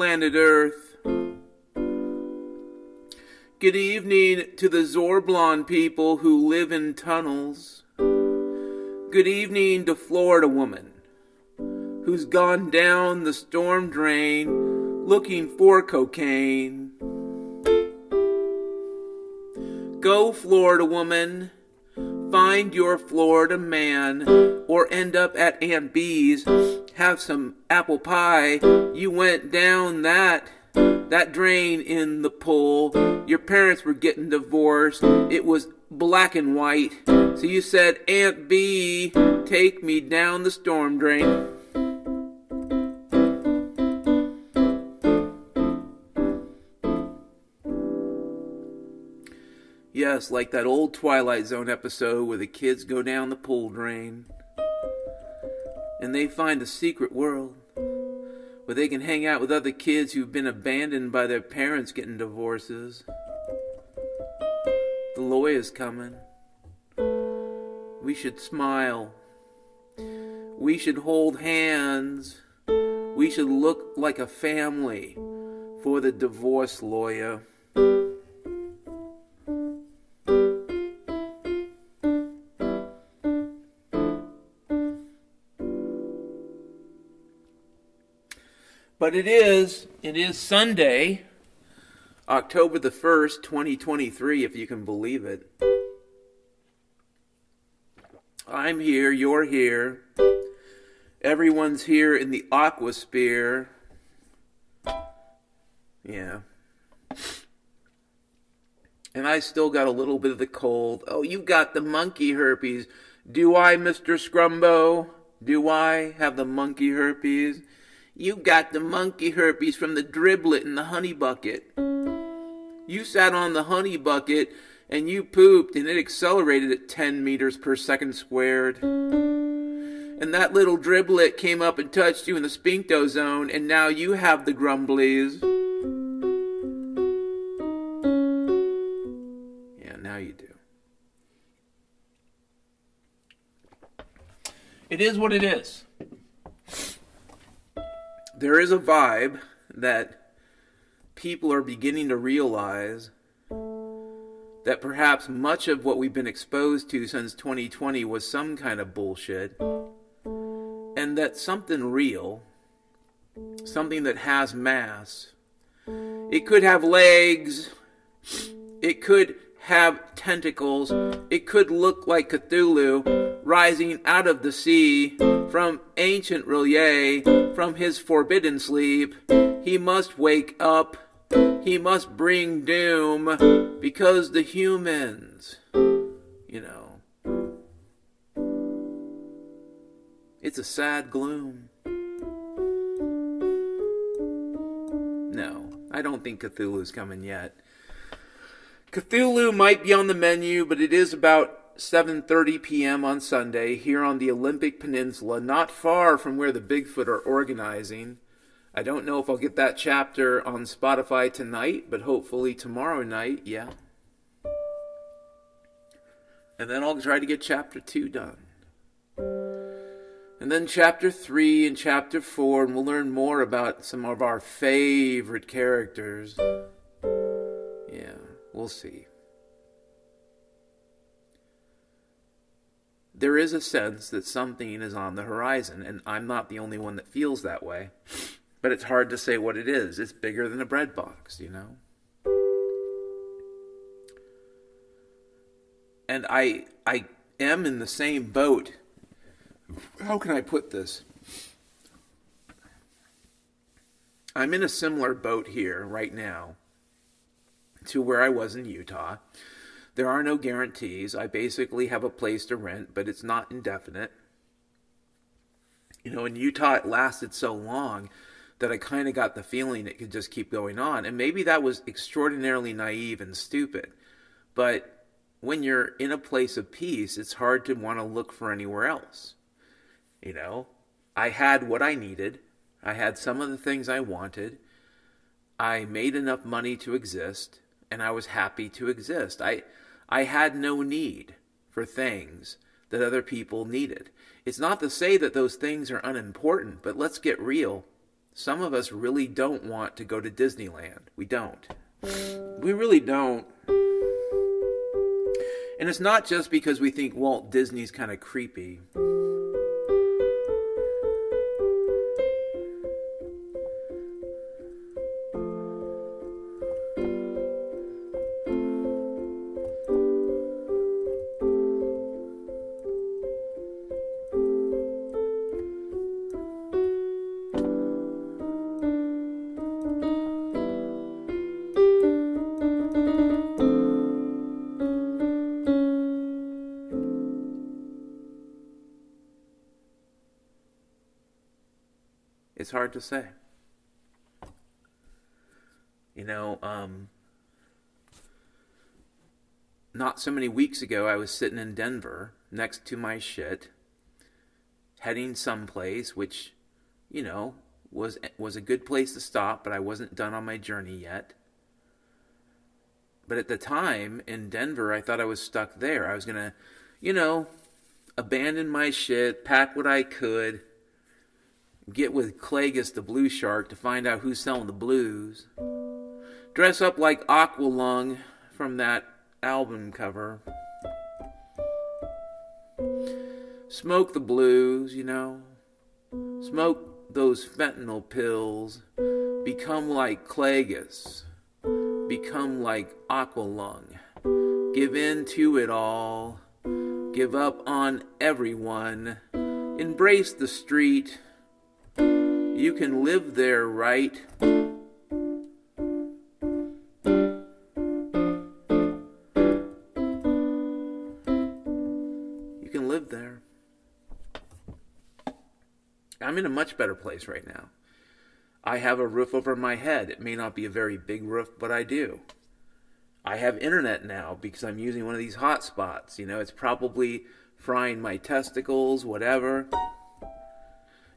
Planet Earth. Good evening to the Zorblon people who live in tunnels. Good evening to Florida woman who's gone down the storm drain looking for cocaine. Go, Florida woman. Find your Florida man, or end up at Aunt B's. Have some apple pie. You went down that that drain in the pool. Your parents were getting divorced. It was black and white. So you said, Aunt B, take me down the storm drain. Yes, like that old Twilight Zone episode where the kids go down the pool drain and they find a secret world where they can hang out with other kids who've been abandoned by their parents getting divorces. The lawyer's coming. We should smile. We should hold hands. We should look like a family for the divorce lawyer. But it is, it is Sunday, October the 1st, 2023, if you can believe it. I'm here, you're here. Everyone's here in the aquasphere. Yeah. And I still got a little bit of the cold. Oh, you got the monkey herpes. Do I, Mr. Scrumbo? Do I have the monkey herpes? You got the monkey herpes from the driblet in the honey bucket. You sat on the honey bucket and you pooped and it accelerated at 10 meters per second squared. And that little driblet came up and touched you in the sphincto zone and now you have the grumblies. Yeah, now you do. It is what it is there is a vibe that people are beginning to realize that perhaps much of what we've been exposed to since 2020 was some kind of bullshit, and that something real, something that has mass, it could have legs, it could have tentacles, it could look like Cthulhu rising out of the sea from ancient R'lyeh, from his forbidden sleep. He must wake up. He must bring doom because the humans, you know, it's a sad gloom. No, I don't think Cthulhu's coming yet. Cthulhu might be on the menu, but it is about 7:30 p.m. on Sunday here on the Olympic Peninsula, not far from where the Bigfoot are organizing. I don't know if I'll get that chapter on Spotify tonight, but hopefully tomorrow night, yeah. And then I'll try to get chapter 2 done. And then chapter 3 and chapter 4, and we'll learn more about some of our favorite characters. We'll see. There is a sense that something is on the horizon, and I'm not the only one that feels that way. But it's hard to say what it is. It's bigger than a bread box, you know? And I I am in the same boat. How can I put this? I'm in a similar boat here right now to where I was in Utah. There are no guarantees. I basically have a place to rent, but it's not indefinite. You know, in Utah, it lasted so long that I kind of got the feeling it could just keep going on. And maybe that was extraordinarily naive and stupid. But when you're in a place of peace, it's hard to want to look for anywhere else. You know, I had what I needed, I had some of the things I wanted, I made enough money to exist and I was happy to exist. I I had no need for things that other people needed. It's not to say that those things are unimportant, but let's get real. some of us really don't want to go to Disneyland. We don't. We really don't. And it's not just because we think Walt Disney's kind of creepy. Hard to say. You know, um, not so many weeks ago, I was sitting in Denver next to my shit, heading someplace, which, you know, was was a good place to stop, but I wasn't done on my journey yet. But at the time in Denver, I thought I was stuck there. I was gonna, you know, abandon my shit, pack what I could, get with Clagus the Blue Shark to find out who's selling the blues. Dress up like Aqualung from that album cover. Smoke the blues, you know. Smoke those fentanyl pills. Become like Clagus. Become like Aqualung. Give in to it all. Give up on everyone. Embrace the street you can live there, right? You can live there. I'm in a much better place right now. I have a roof over my head. It may not be a very big roof, but I do. I have internet now because I'm using one of these hotspots. You know, it's probably frying my testicles, whatever.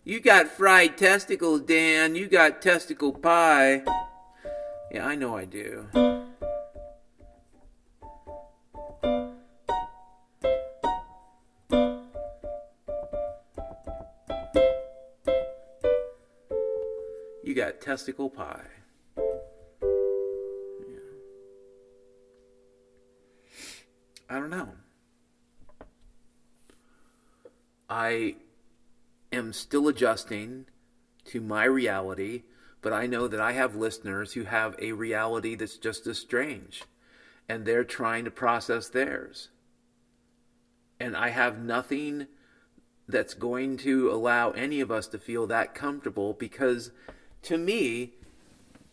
You got fried testicles, Dan. You got testicle pie. Yeah, I know I do. You got testicle pie. Am still adjusting to my reality, but I know that I have listeners who have a reality that's just as strange, and they're trying to process theirs. And I have nothing that's going to allow any of us to feel that comfortable because to me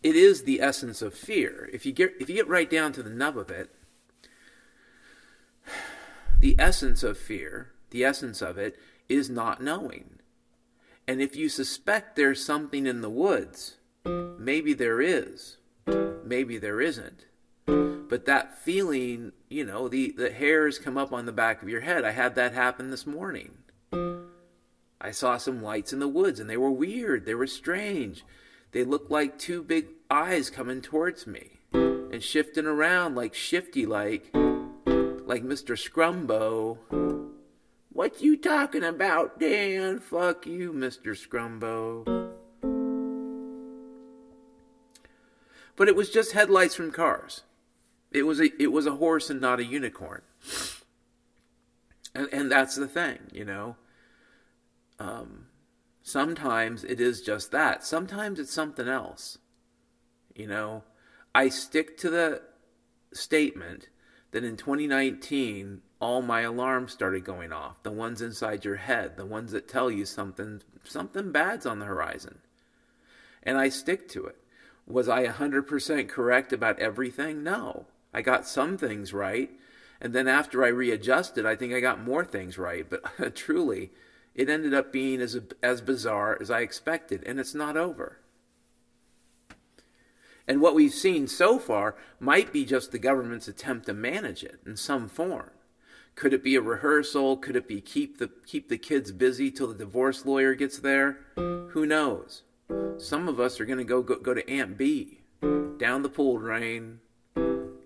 it is the essence of fear if you get if you get right down to the nub of it the essence of fear the essence of it is not knowing and if you suspect there's something in the woods, maybe there is, maybe there isn't. But that feeling, you know, the, the hairs come up on the back of your head. I had that happen this morning. I saw some lights in the woods and they were weird. They were strange. They looked like two big eyes coming towards me and shifting around like shifty like like Mr. Scrumbo. What you talking about, Dan? Fuck you, Mr. Scrumbo. But it was just headlights from cars. It was a it was a horse and not a unicorn. And and that's the thing, you know. Um, sometimes it is just that. Sometimes it's something else. You know, I stick to the statement that in 2019 all my alarms started going off. The ones inside your head the ones that tell you something something bad's on the horizon. And i stick to it. Was i 100% correct about everything? No. I got some things right. And then after i readjusted i think i got more things right. But truly it ended up being as as bizarre as i expected and it's not over. And what we've seen so far might be just the government's attempt to manage it in some form could it be a rehearsal? Could it be keep the keep the kids busy till the divorce lawyer gets there? Who knows? Some of us are going to go, go go to Aunt B, down the pool drain,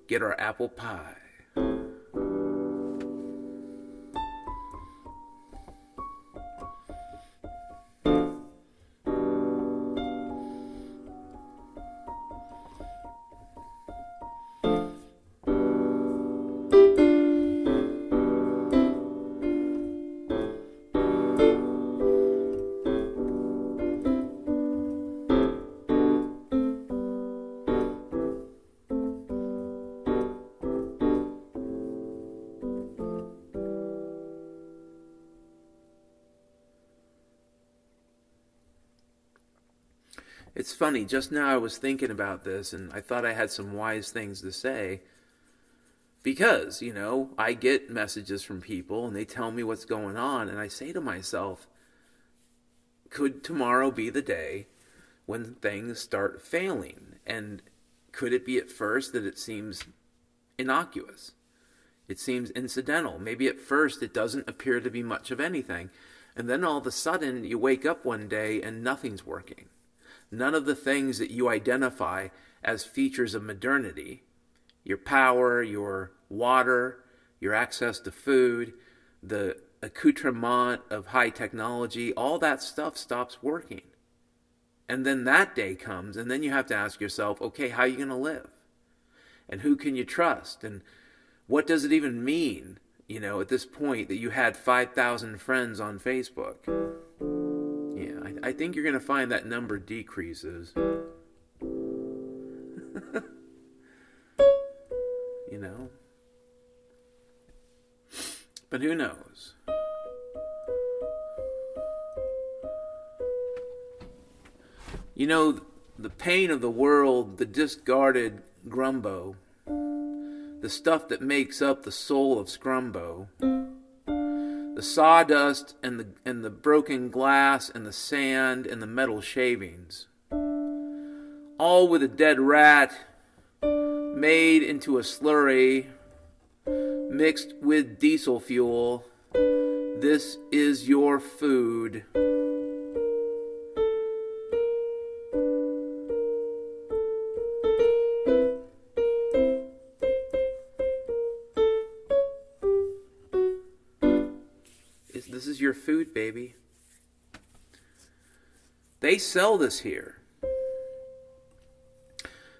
get our apple pie. Funny, just now I was thinking about this and I thought I had some wise things to say. Because, you know, I get messages from people and they tell me what's going on, and I say to myself, could tomorrow be the day when things start failing? And could it be at first that it seems innocuous? It seems incidental. Maybe at first it doesn't appear to be much of anything. And then all of a sudden you wake up one day and nothing's working. None of the things that you identify as features of modernity your power, your water, your access to food, the accoutrement of high technology, all that stuff stops working. And then that day comes, and then you have to ask yourself, okay, how are you going to live? And who can you trust? And what does it even mean, you know, at this point that you had 5,000 friends on Facebook? I think you're going to find that number decreases. you know? But who knows? You know, the pain of the world, the discarded grumbo, the stuff that makes up the soul of Scrumbo, the sawdust and the, and the broken glass and the sand and the metal shavings, all with a dead rat made into a slurry mixed with diesel fuel. This is your food. Baby. They sell this here.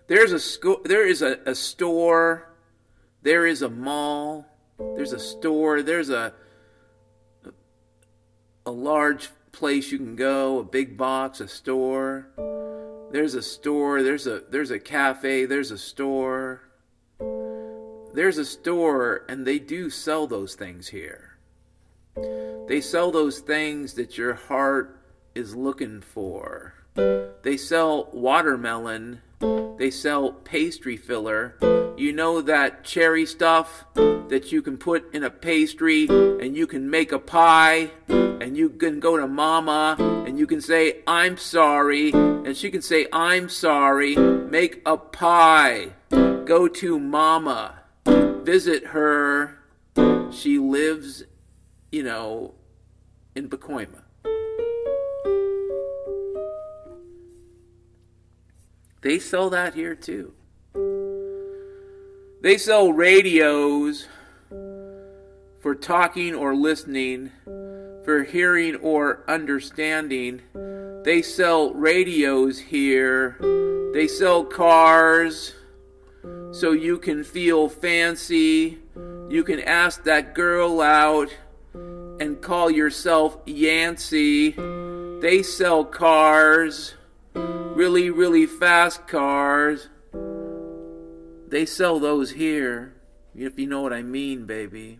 There's a there is a, a store, there is a mall, there's a store, there's a a large place you can go, a big box, a store. There's a store, there's a there's a cafe, there's a store. There's a store and they do sell those things here. They sell those things that your heart is looking for. They sell watermelon they sell pastry filler. You know that cherry stuff that you can put in a pastry and you can make a pie and you can go to mama and you can say, I'm sorry. And she can say, I'm sorry. Make a pie. Go to mama. Visit her. She lives, you know, in Pacoima. They sell that here too. They sell radios for talking or listening, for hearing or understanding. They sell radios here. They sell cars so you can feel fancy. You can ask that girl out and call yourself Yancey. They sell cars really, really fast cars. They sell those here, if you know what I mean, baby.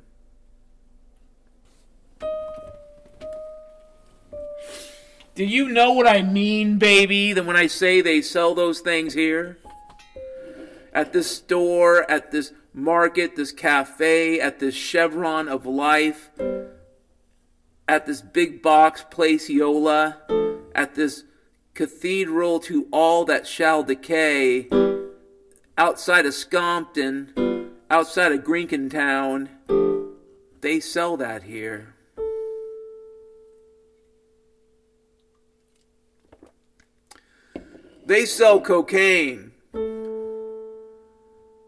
Do you know what I mean, baby, Then when I say they sell those things here? At this store, at this market, this cafe, at this chevron of life, at this big box place, Yola, at this cathedral to all that shall decay, outside of Scompton, outside of Grinkentown, they sell that here. They sell cocaine.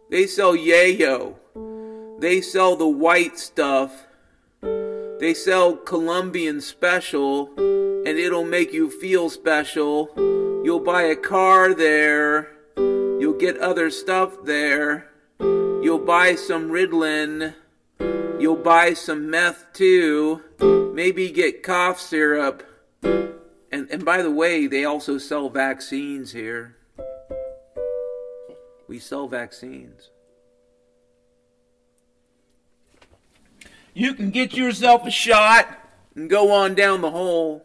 They sell yayo. They sell the white stuff. They sell Colombian special and it'll make you feel special. You'll buy a car there. You'll get other stuff there. You'll buy some Ritalin. You'll buy some meth too. Maybe get cough syrup. And, and by the way, they also sell vaccines here. We sell vaccines. You can get yourself a shot and go on down the hole.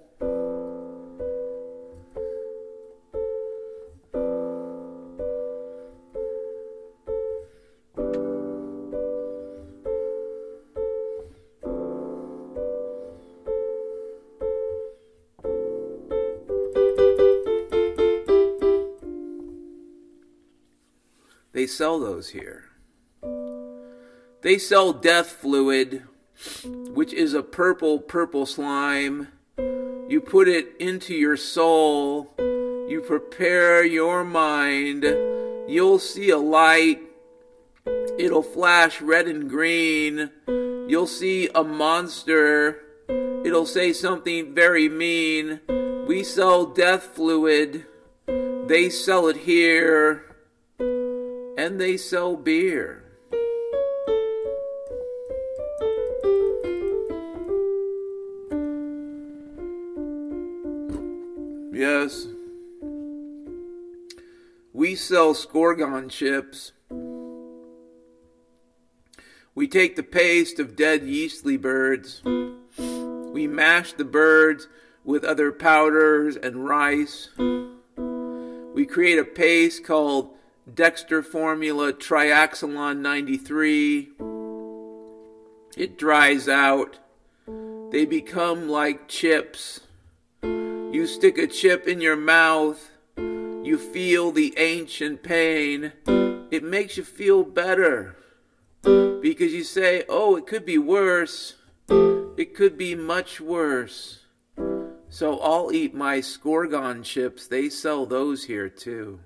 They sell those here. They sell death fluid, which is a purple, purple slime. You put it into your soul. You prepare your mind. You'll see a light. It'll flash red and green. You'll see a monster. It'll say something very mean. We sell death fluid. They sell it here. And they sell beer. We sell Scorgon chips. We take the paste of dead yeastly birds. We mash the birds with other powders and rice. We create a paste called Dexter Formula Triaxylon 93. It dries out. They become like chips. You stick a chip in your mouth. You feel the ancient pain. It makes you feel better. Because you say, oh, it could be worse. It could be much worse. So I'll eat my Scorgon chips. They sell those here too.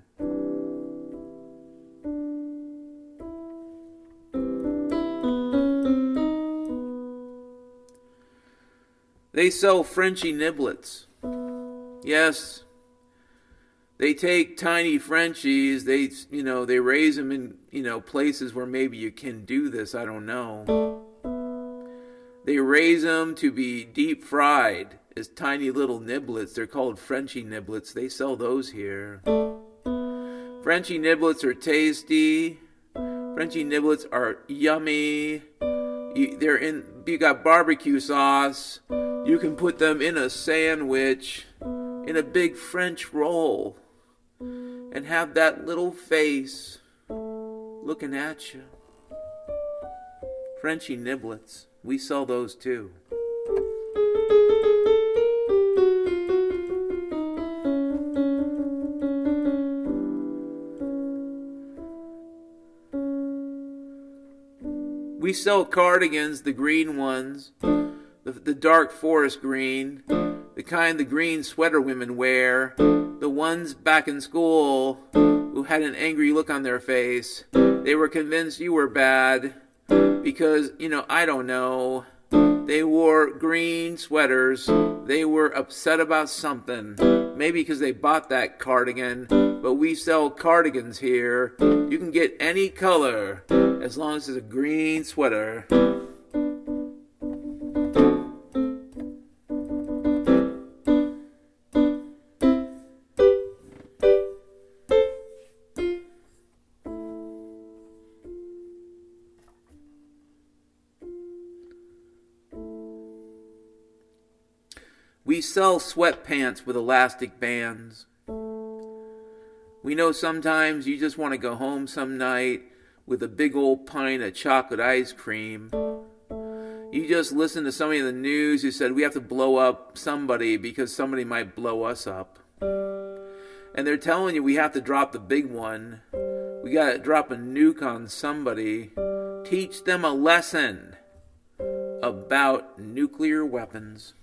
They sell Frenchy niblets. Yes, they take tiny Frenchies. They, you know, they raise them in, you know, places where maybe you can do this. I don't know. They raise them to be deep fried as tiny little niblets. They're called Frenchy niblets. They sell those here. Frenchy niblets are tasty. Frenchy niblets are yummy. You, they're in. You got barbecue sauce. You can put them in a sandwich in a big French roll and have that little face looking at you. Frenchy niblets, we sell those too. We sell cardigans, the green ones, the, the dark forest green the kind the green sweater women wear, the ones back in school who had an angry look on their face. They were convinced you were bad because, you know, I don't know. They wore green sweaters. They were upset about something. Maybe because they bought that cardigan. But we sell cardigans here. You can get any color as long as it's a green sweater. We sell sweatpants with elastic bands. We know sometimes you just want to go home some night with a big old pint of chocolate ice cream. You just listen to somebody in the news who said we have to blow up somebody because somebody might blow us up. And they're telling you we have to drop the big one. We got to drop a nuke on somebody. Teach them a lesson about nuclear weapons.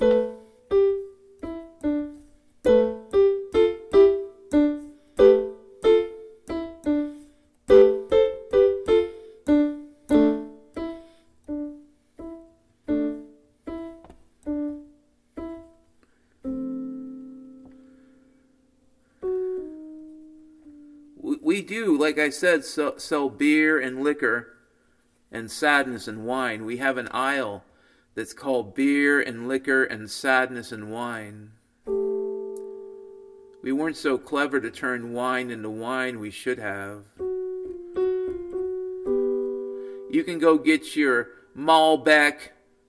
We do, like I said, sell, beer and liquor and sadness and wine. We have an aisle that's called beer and liquor and sadness and wine. We weren't so clever to turn wine into wine we should have. You can go get your Malbec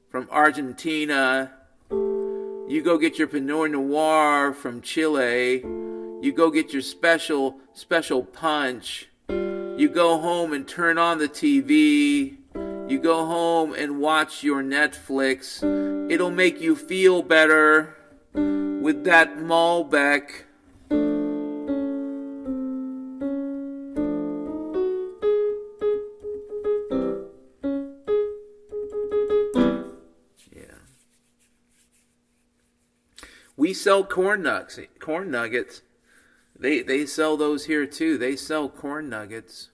from Argentina. You go get your Pinot Noir from Chile. You go get your special, special punch. You go home and turn on the TV. You go home and watch your Netflix. It'll make you feel better with that Malbec. Yeah. We sell corn nuggets, corn nuggets they they sell those here too. They sell corn nuggets.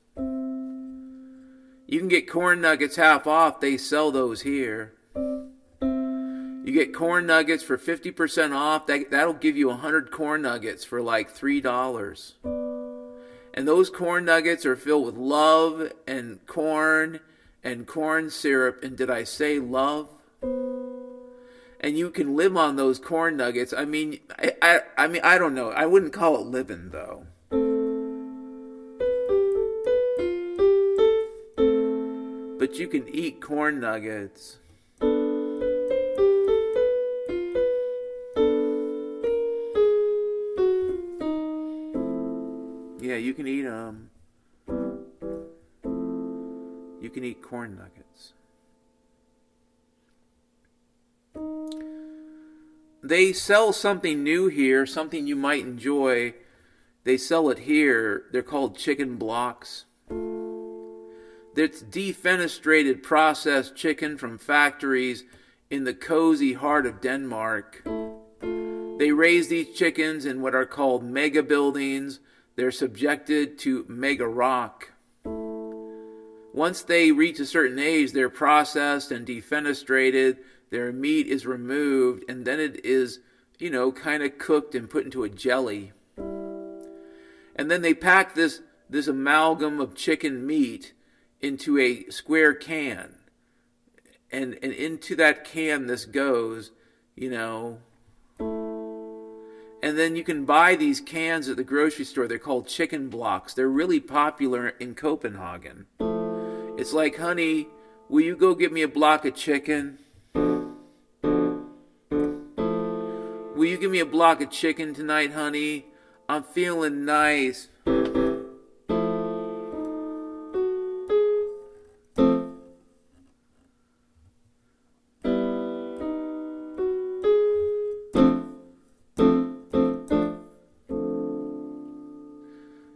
You can get corn nuggets half off. They sell those here. You get corn nuggets for 50% off. That, that'll give you 100 corn nuggets for like $3. And those corn nuggets are filled with love and corn and corn syrup. And did I say love? And you can live on those corn nuggets. I mean, I, I, I mean, I don't know. I wouldn't call it living though. But you can eat corn nuggets. Yeah, you can eat them. You can eat corn nuggets. They sell something new here, something you might enjoy. They sell it here. They're called chicken blocks. It's defenestrated processed chicken from factories in the cozy heart of Denmark. They raise these chickens in what are called mega buildings. They're subjected to mega rock. Once they reach a certain age, they're processed and defenestrated. Their meat is removed, and then it is, you know, kind of cooked and put into a jelly. And then they pack this, this amalgam of chicken meat into a square can. And, and into that can this goes, you know. And then you can buy these cans at the grocery store. They're called chicken blocks. They're really popular in Copenhagen. It's like, honey, will you go get me a block of chicken? Will you give me a block of chicken tonight, honey? I'm feeling nice.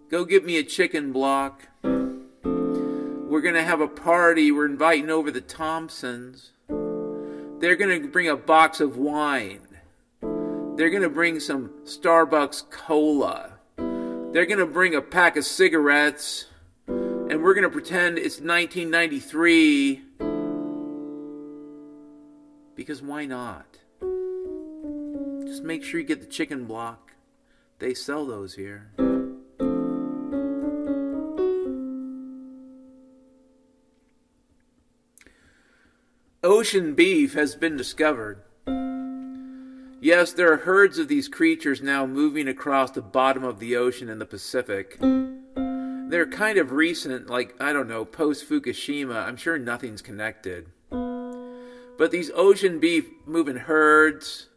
Go get me a chicken block. We're going to have a party. We're inviting over the Thompsons. They're going to bring a box of wine. They're going to bring some Starbucks cola. They're going to bring a pack of cigarettes. And we're going to pretend it's 1993. Because why not? Just make sure you get the chicken block. They sell those here. Ocean beef has been discovered. Yes, there are herds of these creatures now moving across the bottom of the ocean in the Pacific. They're kind of recent, like, I don't know, post Fukushima. I'm sure nothing's connected. But these ocean beef moving herds,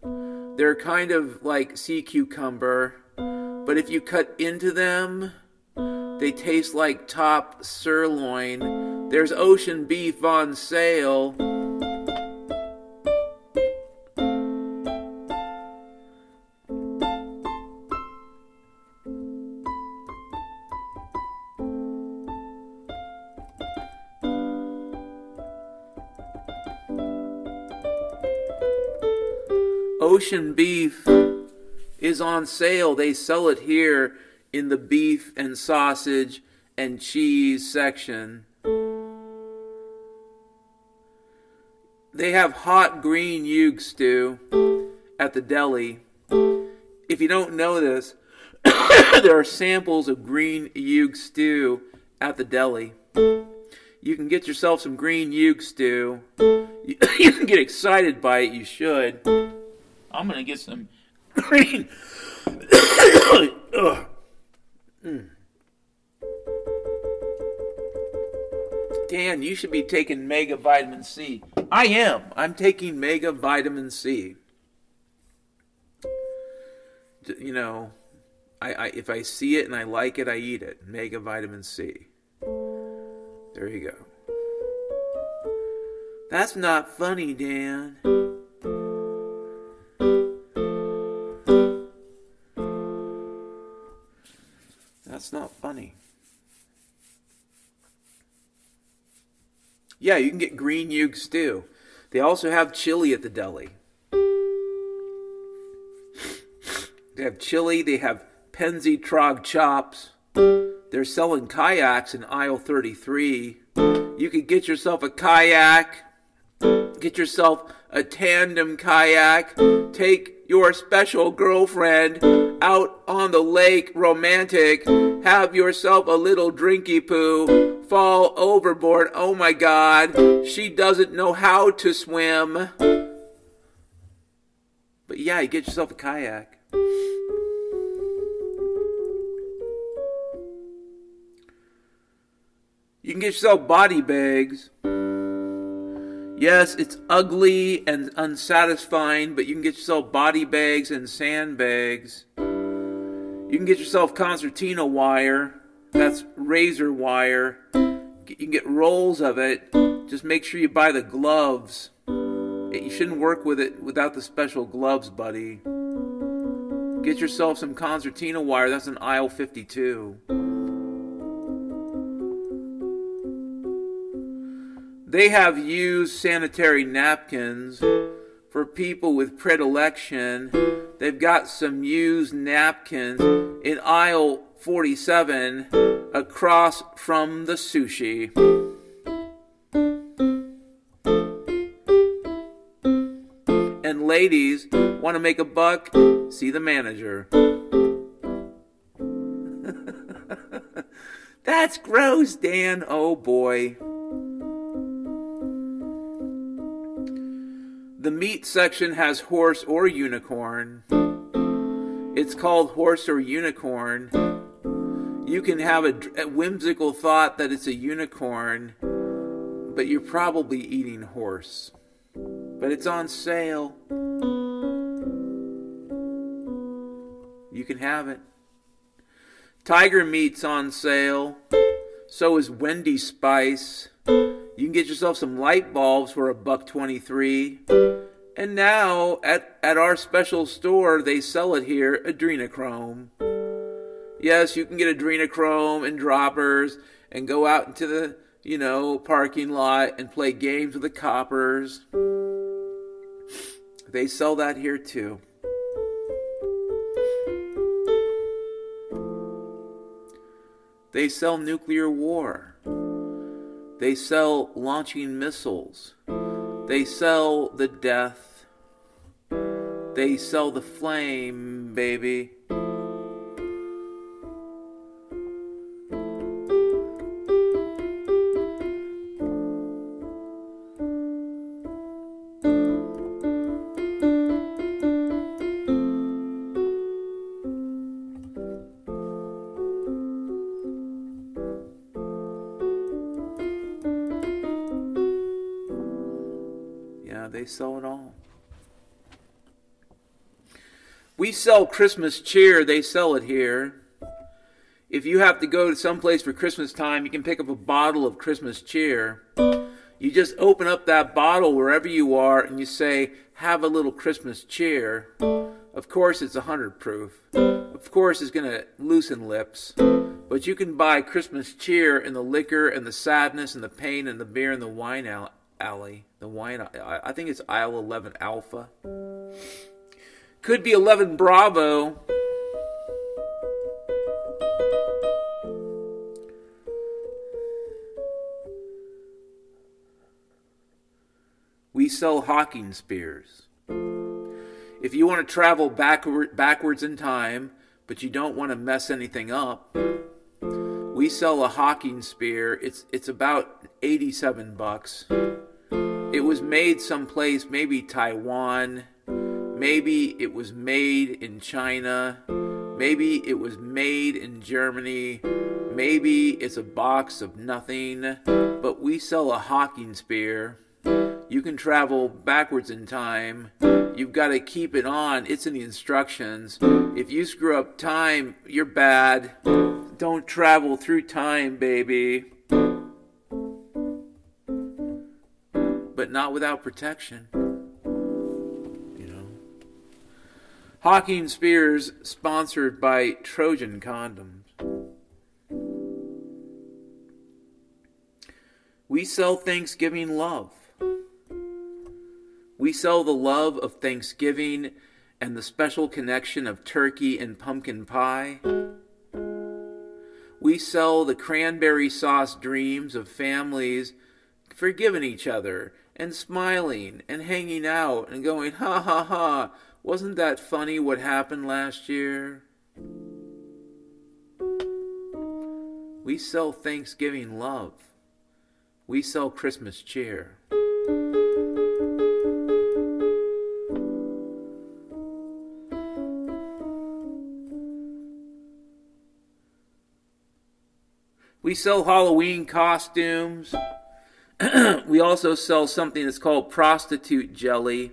they're kind of like sea cucumber. But if you cut into them, they taste like top sirloin. There's ocean beef on sale. Ocean beef is on sale. They sell it here in the beef and sausage and cheese section. They have hot green yug stew at the deli. If you don't know this, there are samples of green yug stew at the deli. You can get yourself some green yug stew. You can get excited by it, you should. I'm going to get some green. mm. Dan, you should be taking mega vitamin C. I am. I'm taking mega vitamin C. You know, I, I if I see it and I like it, I eat it. Mega vitamin C. There you go. That's not funny, Dan. That's not funny. Yeah, you can get green yug stew. They also have chili at the deli. They have chili, they have Penzi Trog chops. They're selling kayaks in aisle 33. You could get yourself a kayak, get yourself a tandem kayak, take your special girlfriend out on the lake romantic, have yourself a little drinky poo, fall overboard. Oh my god, she doesn't know how to swim. But yeah, you get yourself a kayak. You can get yourself body bags. Yes, it's ugly and unsatisfying, but you can get yourself body bags and sandbags. You can get yourself concertina wire. That's razor wire. You can get rolls of it. Just make sure you buy the gloves. Eh, you shouldn't work with it without the special gloves, buddy. Get yourself some concertina wire. That's an aisle 52. They have used sanitary napkins for people with predilection. They've got some used napkins in aisle 47 across from the sushi. And ladies want to make a buck? See the manager. That's gross, Dan. Oh boy. The meat section has horse or unicorn. It's called horse or unicorn. You can have a, a, whimsical thought that it's a unicorn, but you're probably eating horse. But it's on sale. You can have it. Tiger meat's on sale. So is Wendy Spice. You can get yourself some light bulbs for a buck 23. And now at, at our special store, they sell it here, adrenochrome. Yes, you can get adrenochrome and droppers and go out into the, you know, parking lot and play games with the coppers. They sell that here too. They sell nuclear war. They sell launching missiles. They sell the death. They sell the flame, baby. We sell Christmas cheer, they sell it here. If you have to go to some place for Christmas time, you can pick up a bottle of Christmas cheer. You just open up that bottle wherever you are and you say, Have a little Christmas cheer. Of course, it's 100 proof. Of course, it's going to loosen lips. But you can buy Christmas cheer in the liquor and the sadness and the pain and the beer and the wine alley. The wine, I think it's aisle 11 Alpha. Could be 11 Bravo. We sell Hawking spears. If you want to travel backward, backwards in time, but you don't want to mess anything up, we sell a Hawking spear. It's it's about 87 bucks. It was made someplace, maybe Taiwan, maybe it was made in China, maybe it was made in Germany, maybe it's a box of nothing, but we sell a Hawking spear. You can travel backwards in time. You've got to keep it on. It's in the instructions. If you screw up time, you're bad. Don't travel through time, baby. but not without protection. Hawking Spears sponsored by Trojan Condoms. We sell Thanksgiving love. We sell the love of Thanksgiving and the special connection of turkey and pumpkin pie. We sell the cranberry sauce dreams of families forgiving each other and smiling and hanging out and going, ha ha ha, wasn't that funny what happened last year? We sell Thanksgiving love. We sell Christmas cheer. We sell Halloween costumes. we also sell something that's called prostitute jelly.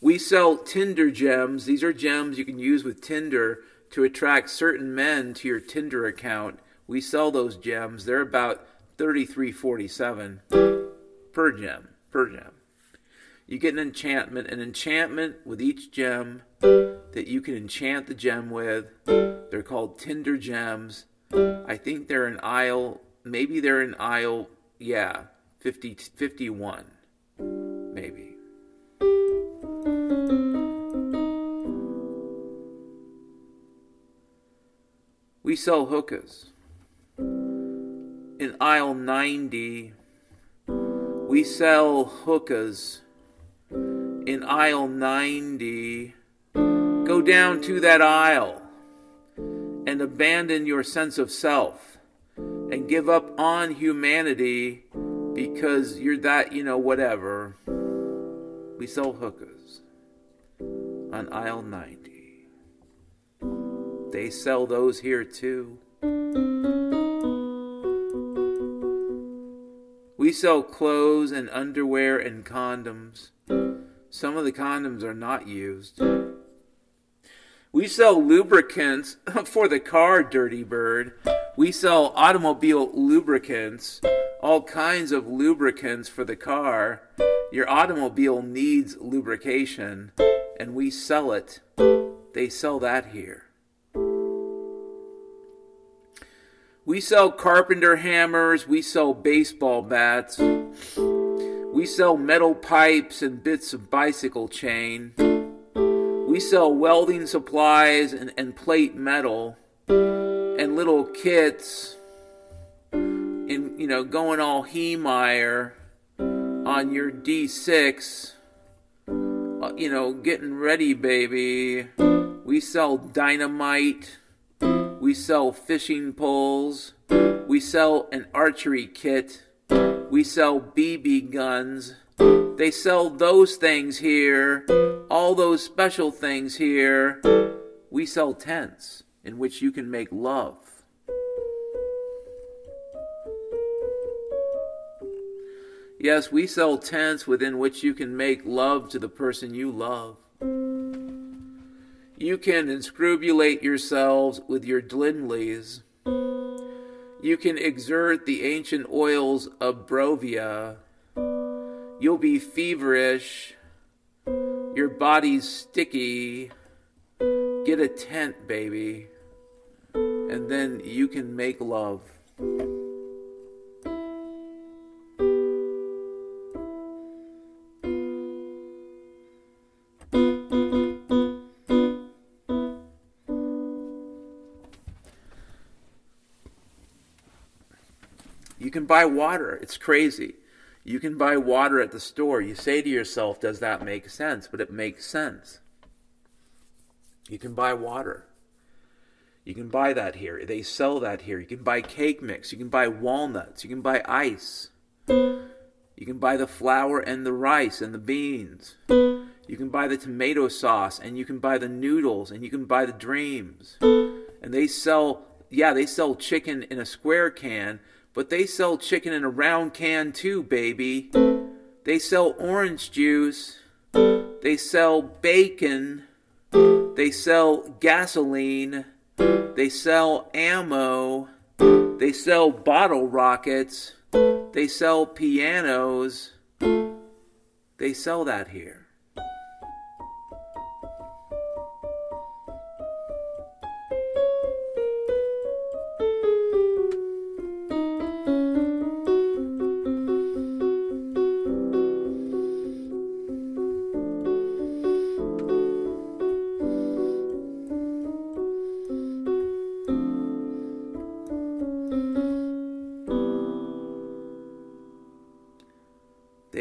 We sell Tinder gems. These are gems you can use with Tinder to attract certain men to your Tinder account. We sell those gems. They're about 33.47 per gem, per gem. You get an enchantment, an enchantment with each gem that you can enchant the gem with. They're called Tinder gems. I think they're in aisle, maybe they're in aisle, yeah, 50, 51, maybe. Sell hookahs. In aisle 90, we sell hookahs. In aisle 90, go down to that aisle and abandon your sense of self and give up on humanity because you're that, you know, whatever. We sell hookahs on aisle 90. They sell those here too. We sell clothes and underwear and condoms. Some of the condoms are not used. We sell lubricants for the car, Dirty Bird. We sell automobile lubricants, all kinds of lubricants for the car. Your automobile needs lubrication, and we sell it. They sell that here. We sell carpenter hammers, we sell baseball bats, we sell metal pipes and bits of bicycle chain. We sell welding supplies and, and plate metal and little kits and you know going all Heemeyer on your D6 uh, you know getting ready baby we sell dynamite we sell fishing poles we sell an archery kit we sell BB guns they sell those things here, all those special things here. We sell tents in which you can make love. Yes, we sell tents within which you can make love to the person you love. You can inscrubulate yourselves with your Dlindleys. You can exert the ancient oils of Brovia You'll be feverish. Your body's sticky. Get a tent, baby. And then you can make love. Buy water. It's crazy. You can buy water at the store. You say to yourself, does that make sense? But it makes sense. You can buy water. You can buy that here. They sell that here. You can buy cake mix. You can buy walnuts. You can buy ice. You can buy the flour and the rice and the beans. You can buy the tomato sauce and you can buy the noodles and you can buy the dreams. And they sell, yeah, they sell chicken in a square can, but they sell chicken in a round can too, baby. They sell orange juice. They sell bacon. They sell gasoline. They sell ammo. They sell bottle rockets. They sell pianos. They sell that here.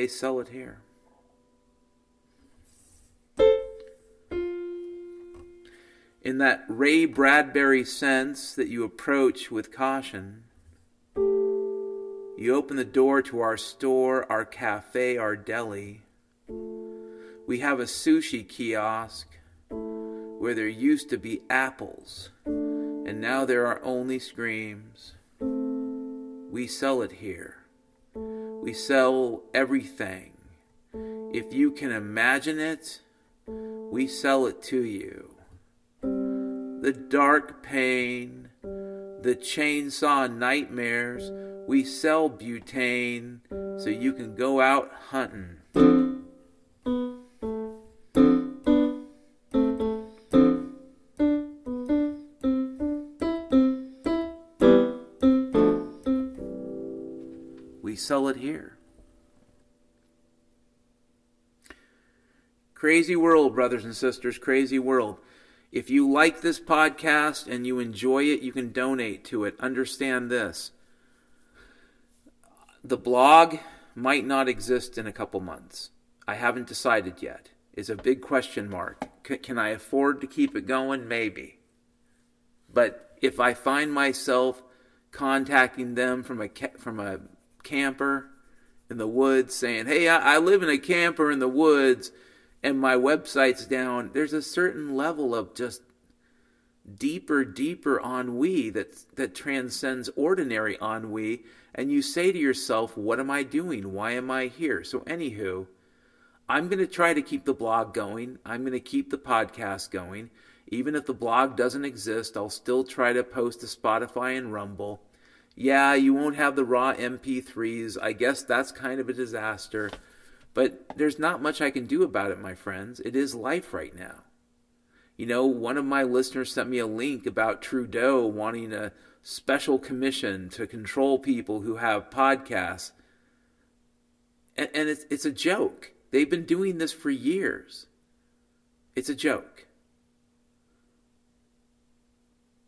They sell it here. In that Ray Bradbury sense that you approach with caution, you open the door to our store, our cafe, our deli. We have a sushi kiosk where there used to be apples, and now there are only screams. We sell it here. We sell everything. If you can imagine it, we sell it to you. The dark pain, the chainsaw nightmares, we sell butane so you can go out hunting. Crazy world, brothers and sisters, crazy world. If you like this podcast and you enjoy it, you can donate to it. Understand this the blog might not exist in a couple months. I haven't decided yet. It's a big question mark. C- can I afford to keep it going? Maybe. But if I find myself contacting them from a ca- from a camper in the woods saying, "Hey, I, I live in a camper in the woods and my website's down," there's a certain level of just deeper, deeper ennui that that transcends ordinary ennui, and you say to yourself, "What am I doing? Why am I here?" So, anywho, I'm going to try to keep the blog going. I'm going to keep the podcast going. Even if the blog doesn't exist, I'll still try to post to Spotify and Rumble. Yeah, you won't have the raw MP3s. I guess that's kind of a disaster. But there's not much I can do about it, my friends. It is life right now. You know, one of my listeners sent me a link about Trudeau wanting a special commission to control people who have podcasts. And, and it's, it's a joke. They've been doing this for years. It's a joke.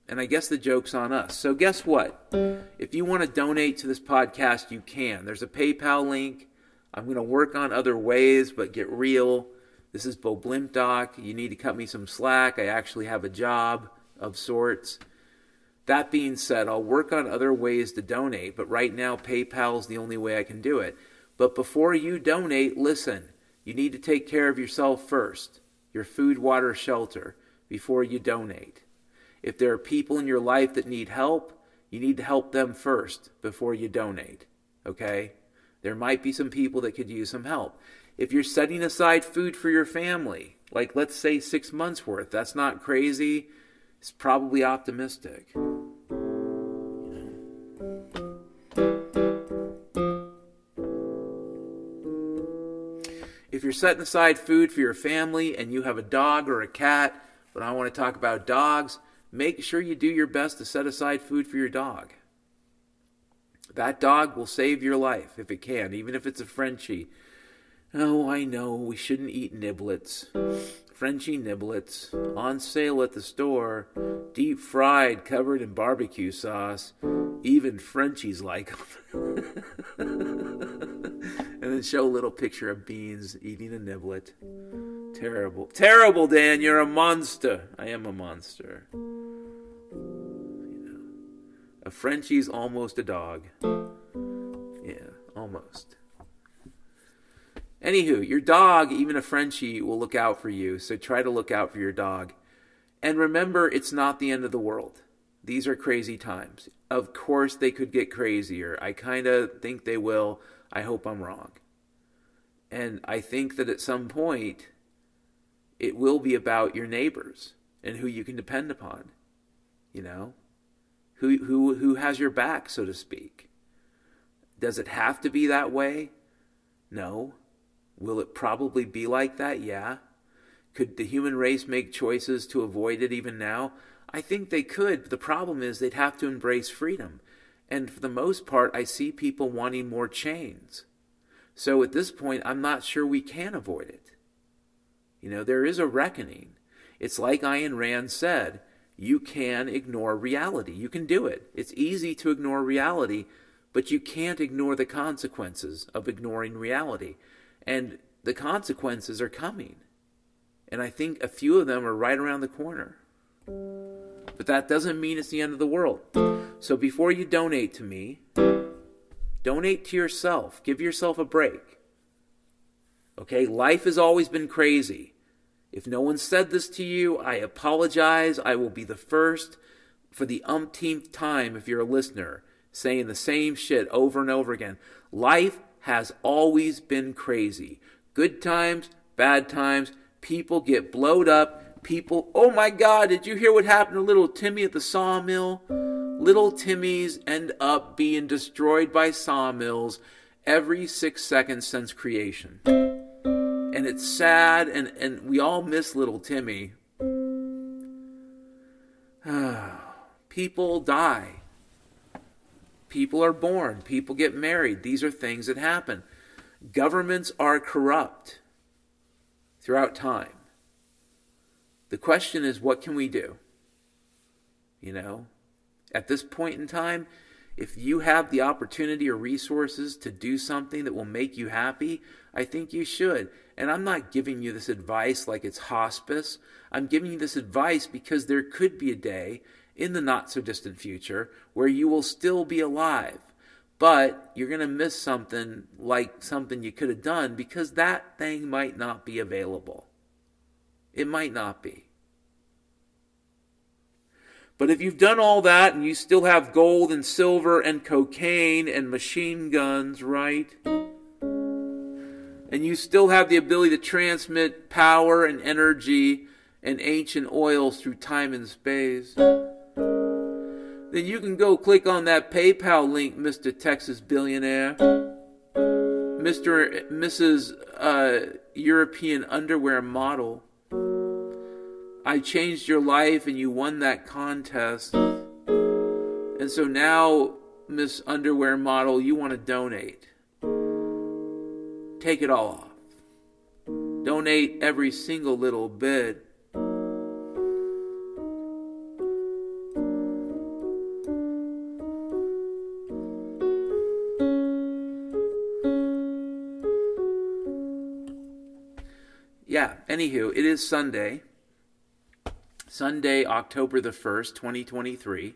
And I guess the joke's on us. So, guess what? If you want to donate to this podcast, you can. There's a PayPal link. I'm going to work on other ways, but get real. This is Bo Blimpdoc. You need to cut me some slack. I actually have a job of sorts. That being said, I'll work on other ways to donate, but right now PayPal is the only way I can do it. But before you donate, listen, you need to take care of yourself first, your food, water, shelter, before you donate. If there are people in your life that need help, you need to help them first before you donate. Okay? There might be some people that could use some help. If you're setting aside food for your family, like let's say six months worth, that's not crazy. It's probably optimistic. If you're setting aside food for your family and you have a dog or a cat, but I want to talk about dogs, make sure you do your best to set aside food for your dog. That dog will save your life if it can, even if it's a Frenchie. Oh, I know, we shouldn't eat niblets. Frenchy niblets, on sale at the store, deep fried, covered in barbecue sauce. Even Frenchies like them. and then show a little picture of beans eating a niblet. Terrible. Terrible, Dan, you're a monster. I am a monster. A Frenchie's almost a dog. Yeah, almost. Anywho, your dog, even a Frenchie, will look out for you, so try to look out for your dog. And remember, it's not the end of the world. These are crazy times. Of course, they could get crazier. I kind of think they will. I hope I'm wrong. And I think that at some point, it will be about your neighbors and who you can depend upon. You know? Who, who, who has your back, so to speak. Does it have to be that way? No. Will it probably be like that? Yeah. Could the human race make choices to avoid it even now? I think they could. But the problem is they'd have to embrace freedom. And for the most part, I see people wanting more chains. So at this point, I'm not sure we can avoid it. You know, there is a reckoning. It's like Ayn Rand said you can ignore reality. You can do it. It's easy to ignore reality, but you can't ignore the consequences of ignoring reality. And the consequences are coming. And I think a few of them are right around the corner. But that doesn't mean it's the end of the world. So before you donate to me, donate to yourself. Give yourself a break. Okay? Life has always been crazy. If no one said this to you, I apologize. I will be the first for the umpteenth time if you're a listener saying the same shit over and over again. Life has always been crazy. Good times, bad times, people get blowed up. People, oh my God, did you hear what happened to little Timmy at the sawmill? Little Timmys end up being destroyed by sawmills every six seconds since creation. And it's sad, and, and we all miss little Timmy. People die. People are born. People get married. These are things that happen. Governments are corrupt throughout time. The question is, what can we do? You know, at this point in time, if you have the opportunity or resources to do something that will make you happy, I think you should. And I'm not giving you this advice like it's hospice. I'm giving you this advice because there could be a day in the not so distant future where you will still be alive. But you're going to miss something like something you could have done because that thing might not be available. It might not be. But if you've done all that and you still have gold and silver and cocaine and machine guns, right? And you still have the ability to transmit power and energy and ancient oils through time and space then you can go click on that PayPal link, Mr. Texas billionaire. Mr. Mrs. Uh, European underwear model. I changed your life and you won that contest. And so now, Miss Underwear Model, you want to donate. Take it all off. Donate every single little bit. yeah, anywho, it is Sunday. Sunday, October the 1st, 2023.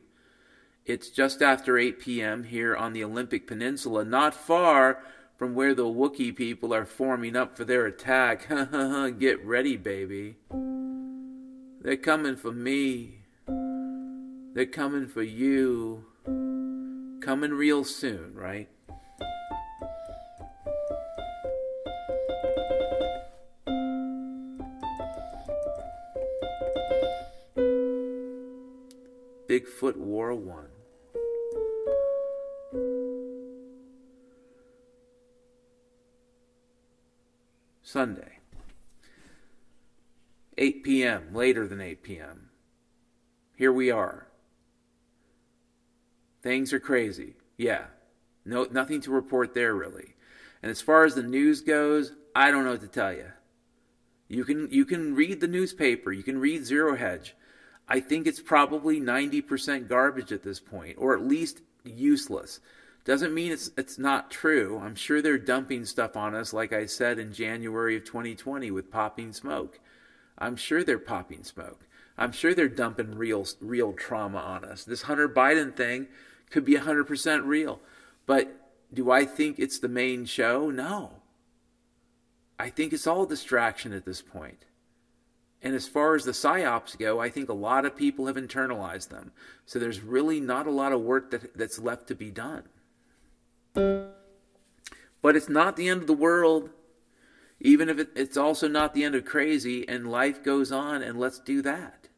It's just after 8 p.m. here on the Olympic Peninsula, not far from where the Wookiee people are forming up for their attack. Get ready, baby. They're coming for me. They're coming for you. Coming real soon, right? Bigfoot War One. Sunday. 8 p.m., later than 8 p.m. Here we are. Things are crazy. Yeah. No nothing to report there really. And as far as the news goes, I don't know what to tell you. You can you can read the newspaper, you can read Zero Hedge. I think it's probably 90% garbage at this point, or at least useless. Doesn't mean it's it's not true. I'm sure they're dumping stuff on us, like I said in January of 2020 with popping smoke. I'm sure they're popping smoke. I'm sure they're dumping real real trauma on us. This Hunter Biden thing could be 100% real, but do I think it's the main show? No. I think it's all distraction at this point. And as far as the psyops go, I think a lot of people have internalized them. So there's really not a lot of work that, that's left to be done. But it's not the end of the world, even if it, it's also not the end of crazy, and life goes on, and let's do that.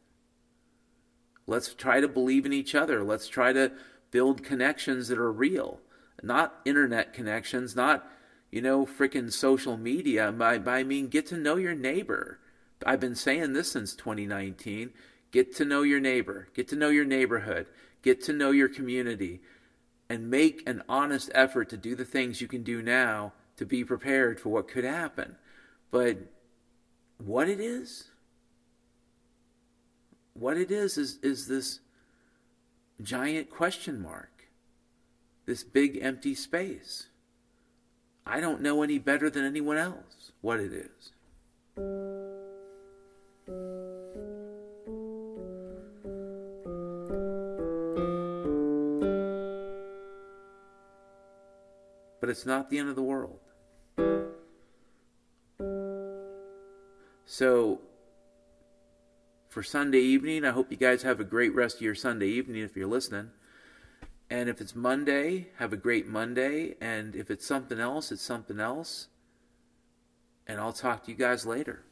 Let's try to believe in each other. Let's try to build connections that are real, not internet connections, not, you know, freaking social media. By, by I mean, get to know your neighbor I've been saying this since 2019. Get to know your neighbor, get to know your neighborhood, get to know your community, and make an honest effort to do the things you can do now to be prepared for what could happen. But what it is, what it is, is, is this giant question mark. this big empty space. I don't know any better than anyone else what it is. But it's not the end of the world. So, for Sunday evening, I hope you guys have a great rest of your Sunday evening if you're listening. And if it's Monday, have a great Monday. And if it's something else, it's something else. And I'll talk to you guys later.